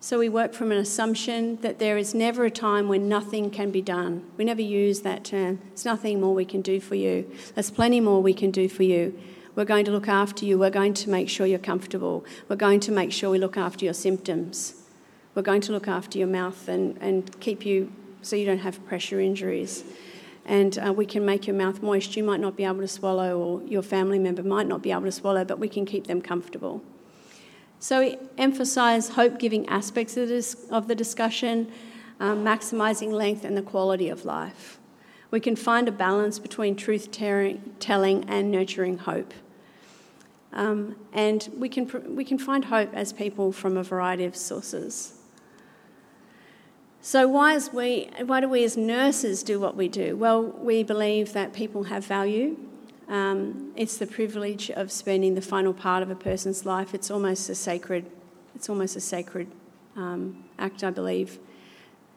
Speaker 2: so we work from an assumption that there is never a time when nothing can be done. We never use that term. There's nothing more we can do for you. There's plenty more we can do for you. We're going to look after you. We're going to make sure you're comfortable. We're going to make sure we look after your symptoms. We're going to look after your mouth and, and keep you so you don't have pressure injuries. And uh, we can make your mouth moist. You might not be able to swallow, or your family member might not be able to swallow, but we can keep them comfortable. So we emphasise hope-giving aspects of, this, of the discussion, um, maximising length and the quality of life. We can find a balance between truth telling and nurturing hope. Um, and we can, we can find hope as people from a variety of sources. So, why, is we, why do we as nurses do what we do? Well, we believe that people have value um, it's the privilege of spending the final part of a person's life. It's almost a sacred, it's almost a sacred um, act, I believe.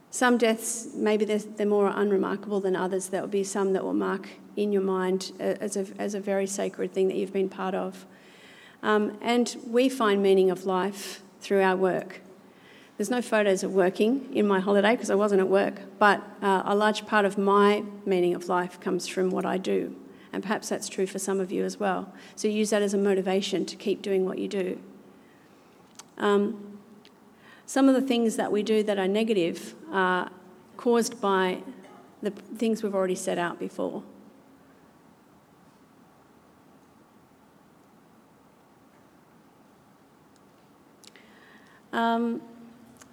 Speaker 2: Some deaths, maybe they're, they're, more unremarkable than others. There will be some that will mark in your mind as a, as a very sacred thing that you've been part of. Um, and we find meaning of life through our work. There's no photos of working in my holiday because I wasn't at work, but uh, a large part of my meaning of life comes from what I do. And perhaps that's true for some of you as well. So use that as a motivation to keep doing what you do. Um, some of the things that we do that are negative are caused by the things we've already set out before. Um,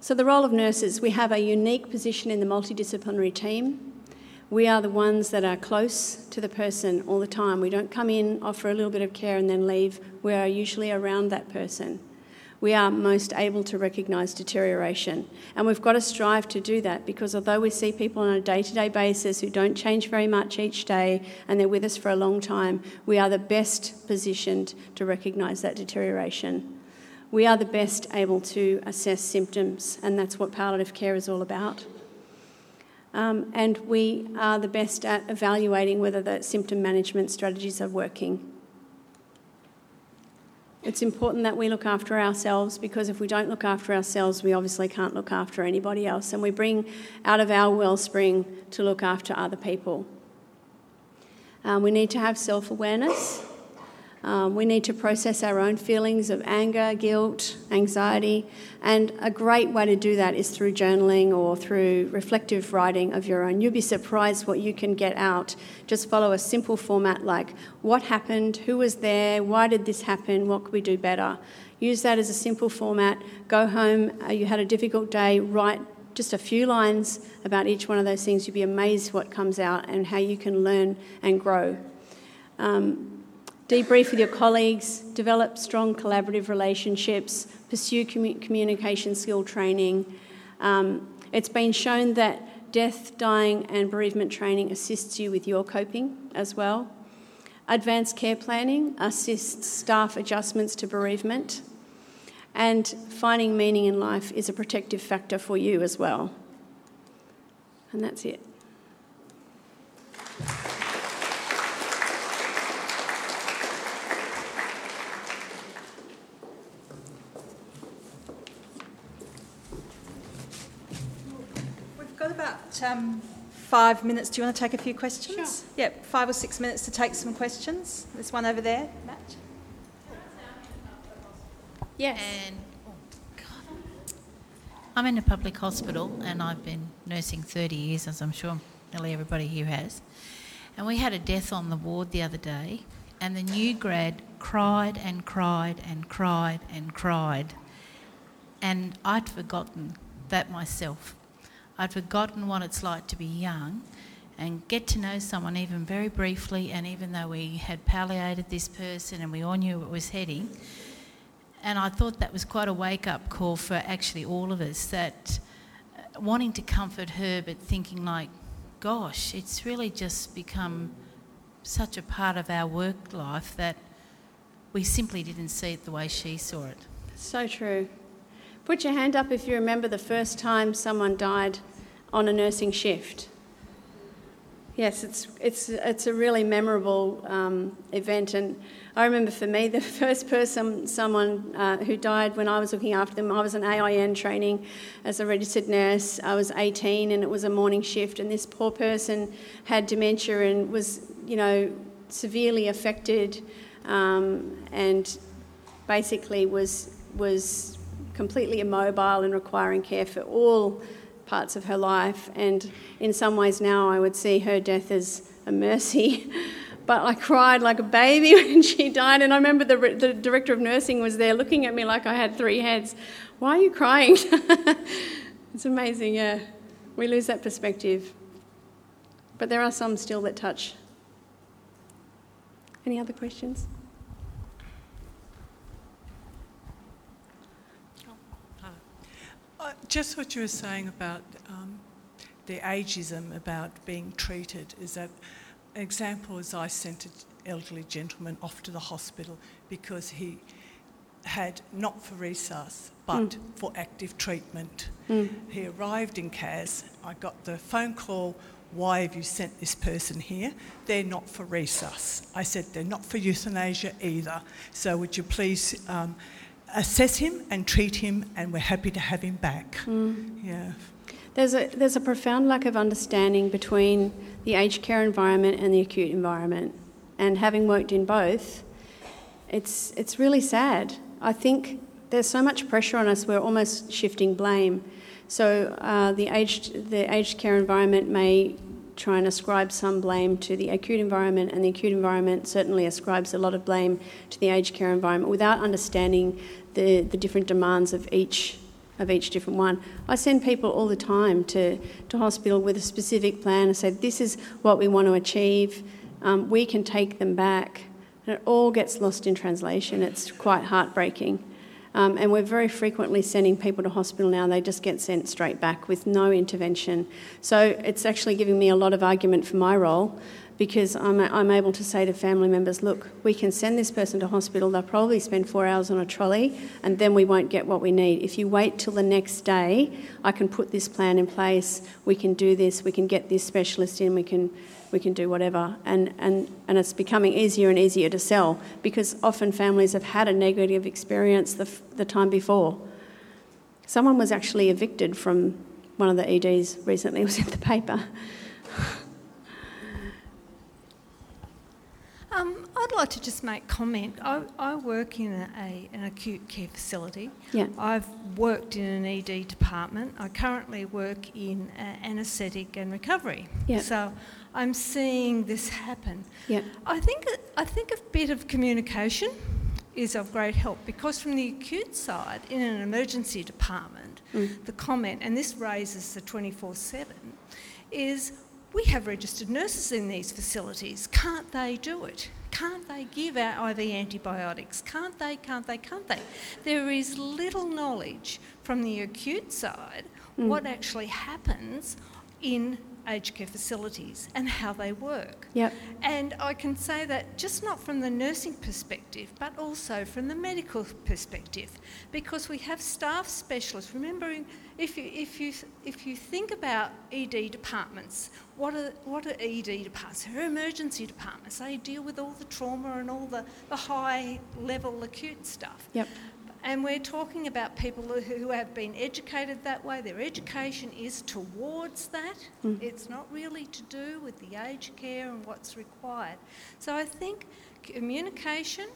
Speaker 2: so, the role of nurses, we have a unique position in the multidisciplinary team. We are the ones that are close to the person all the time. We don't come in, offer a little bit of care, and then leave. We are usually around that person. We are most able to recognise deterioration. And we've got to strive to do that because although we see people on a day to day basis who don't change very much each day and they're with us for a long time, we are the best positioned to recognise that deterioration. We are the best able to assess symptoms, and that's what palliative care is all about. Um, and we are the best at evaluating whether the symptom management strategies are working. It's important that we look after ourselves because if we don't look after ourselves, we obviously can't look after anybody else. And we bring out of our wellspring to look after other people. Um, we need to have self awareness um, we need to process our own feelings of anger, guilt, anxiety, and a great way to do that is through journaling or through reflective writing of your own. You'll be surprised what you can get out. Just follow a simple format like what happened, who was there, why did this happen, what could we do better. Use that as a simple format. Go home, uh, you had a difficult day, write just a few lines about each one of those things. You'll be amazed what comes out and how you can learn and grow. Um, Debrief with your colleagues, develop strong collaborative relationships, pursue commu- communication skill training. Um, it's been shown that death, dying, and bereavement training assists you with your coping as well. Advanced care planning assists staff adjustments to bereavement. And finding meaning in life is a protective factor for you as well. And that's it.
Speaker 3: Um, five minutes. Do you want to take a few questions?
Speaker 2: Sure.
Speaker 3: Yep, five or six minutes to take some questions. There's one over there, Matt.
Speaker 2: Yes.
Speaker 4: And oh God. I'm in a public hospital and I've been nursing 30 years, as I'm sure nearly everybody here has. And we had a death on the ward the other day, and the new grad cried and cried and cried and cried. And I'd forgotten that myself. I'd forgotten what it's like to be young and get to know someone even very briefly. And even though we had palliated this person and we all knew it was heading, and I thought that was quite a wake up call for actually all of us that uh, wanting to comfort her, but thinking, like, gosh, it's really just become such a part of our work life that we simply didn't see it the way she saw it.
Speaker 2: So true. Put your hand up if you remember the first time someone died on a nursing shift. Yes, it's, it's, it's a really memorable um, event. And I remember for me, the first person, someone uh, who died when I was looking after them, I was an AIN training as a registered nurse. I was 18 and it was a morning shift. And this poor person had dementia and was, you know, severely affected um, and basically was, was completely immobile and requiring care for all parts of her life. And in some ways now, I would see her death as a mercy. But I cried like a baby when she died. And I remember the, the director of nursing was there looking at me like I had three heads. Why are you crying? it's amazing, yeah. We lose that perspective. But there are some still that touch. Any other questions?
Speaker 5: Uh, just what you were saying about um, the ageism about being treated is that an example is I sent an elderly gentleman off to the hospital because he had not for resus but mm. for active treatment. Mm. He arrived in CAS. I got the phone call, why have you sent this person here? They're not for resus. I said, they're not for euthanasia either. So would you please um, assess him and treat him, and we're happy to have him back. Mm. Yeah.
Speaker 2: There's a, there's a profound lack of understanding between the aged care environment and the acute environment. And having worked in both, it's, it's really sad. I think there's so much pressure on us, we're almost shifting blame. So uh, the, aged, the aged care environment may try and ascribe some blame to the acute environment, and the acute environment certainly ascribes a lot of blame to the aged care environment without understanding the, the different demands of each of each different one. I send people all the time to, to hospital with a specific plan and say, this is what we want to achieve. Um, we can take them back. And it all gets lost in translation. It's quite heartbreaking. Um, and we're very frequently sending people to hospital now, they just get sent straight back with no intervention. So it's actually giving me a lot of argument for my role because I'm, I'm able to say to family members, look, we can send this person to hospital, they'll probably spend four hours on a trolley, and then we won't get what we need. If you wait till the next day, I can put this plan in place, we can do this, we can get this specialist in, we can, we can do whatever. And, and, and it's becoming easier and easier to sell because often families have had a negative experience the, the time before. Someone was actually evicted from one of the EDs recently, it was in the paper.
Speaker 6: Um, I'd like to just make comment. I, I work in a, an acute care facility.
Speaker 2: Yeah.
Speaker 6: I've worked in an ED department. I currently work in anaesthetic and recovery.
Speaker 2: Yeah.
Speaker 6: So I'm seeing this happen.
Speaker 2: Yeah.
Speaker 6: I think I think a bit of communication is of great help because from the acute side in an emergency department, mm. the comment and this raises the 24/7 is we have registered nurses in these facilities. Can't they do it? Can't they give out IV antibiotics? Can't they, can't they, can't they? There is little knowledge from the acute side mm. what actually happens in aged care facilities and how they work.
Speaker 2: Yep.
Speaker 6: And I can say that just not from the nursing perspective, but also from the medical perspective, because we have staff specialists. Remembering, if you, if you, if you think about ED departments, what are, what are ED departments? They're emergency departments. They deal with all the trauma and all the, the high level acute stuff.
Speaker 2: Yep.
Speaker 6: and we're talking about people who- have been educated that way. Their education is towards that. Mm. It's not really to do with the aged care and what's required. So I think communication,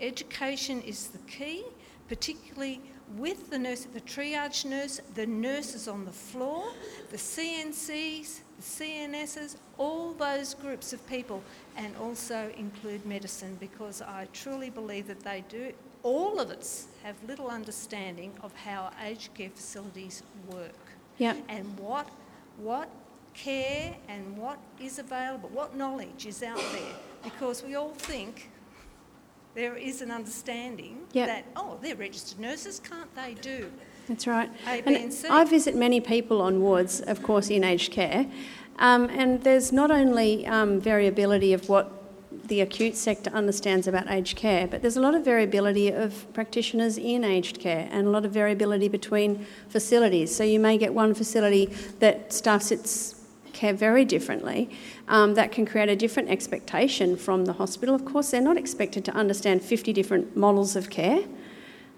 Speaker 6: education is the key, particularly with the nurse, the triage nurse, the nurses on the floor, the CNCs, CNSs, all those groups of people, and also include medicine because I truly believe that they do. All of us have little understanding of how aged care facilities work
Speaker 2: Yep.
Speaker 6: and what, what care and what is available, what knowledge is out there. Because we all think there is an understanding
Speaker 2: Yep.
Speaker 6: that, oh, they're registered nurses, can't they do?
Speaker 2: That's right.
Speaker 6: A, B, and C.
Speaker 2: I visit many people on wards, of course, in aged care, um, and there's not only um, variability of what the acute sector understands about aged care, but there's a lot of variability of practitioners in aged care and a lot of variability between facilities. So you may get one facility that staffs its care very differently. Um, that can create a different expectation from the hospital. Of course, they're not expected to understand 50 different models of care.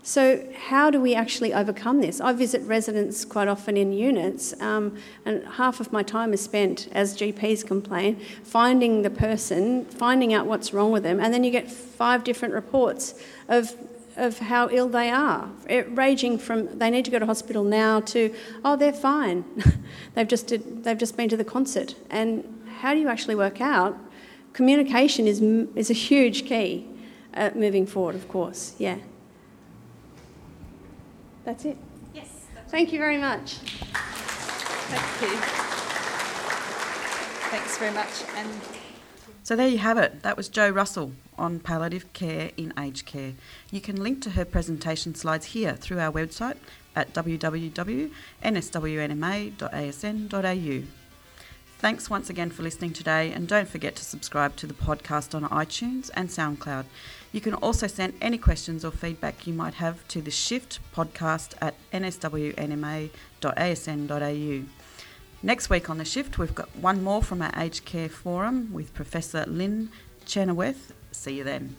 Speaker 2: So, how do we actually overcome this? I visit residents quite often in units, um, and half of my time is spent, as GPs complain, finding the person, finding out what's wrong with them, and then you get five different reports of of how ill they are, it, ranging from they need to go to hospital now to oh they're fine, they've just did, they've just been to the concert, and how do you actually work out? Communication is is a huge key uh, moving forward, of course. Yeah. That's it.
Speaker 3: Yes.
Speaker 2: Thank you very much.
Speaker 3: Thank you. Thanks very much. And
Speaker 1: So there you have it. That was Jo Russell on palliative care in aged care. You can link to her presentation slides here through our website at www.nswnma.asn.au. Thanks once again for listening today, and don't forget to subscribe to the podcast on iTunes and SoundCloud. You can also send any questions or feedback you might have to the Shift podcast at nswnma.asn.au. Next week on the shift, we've got one more from our aged care forum with Professor Lynn Chenoweth. See you then.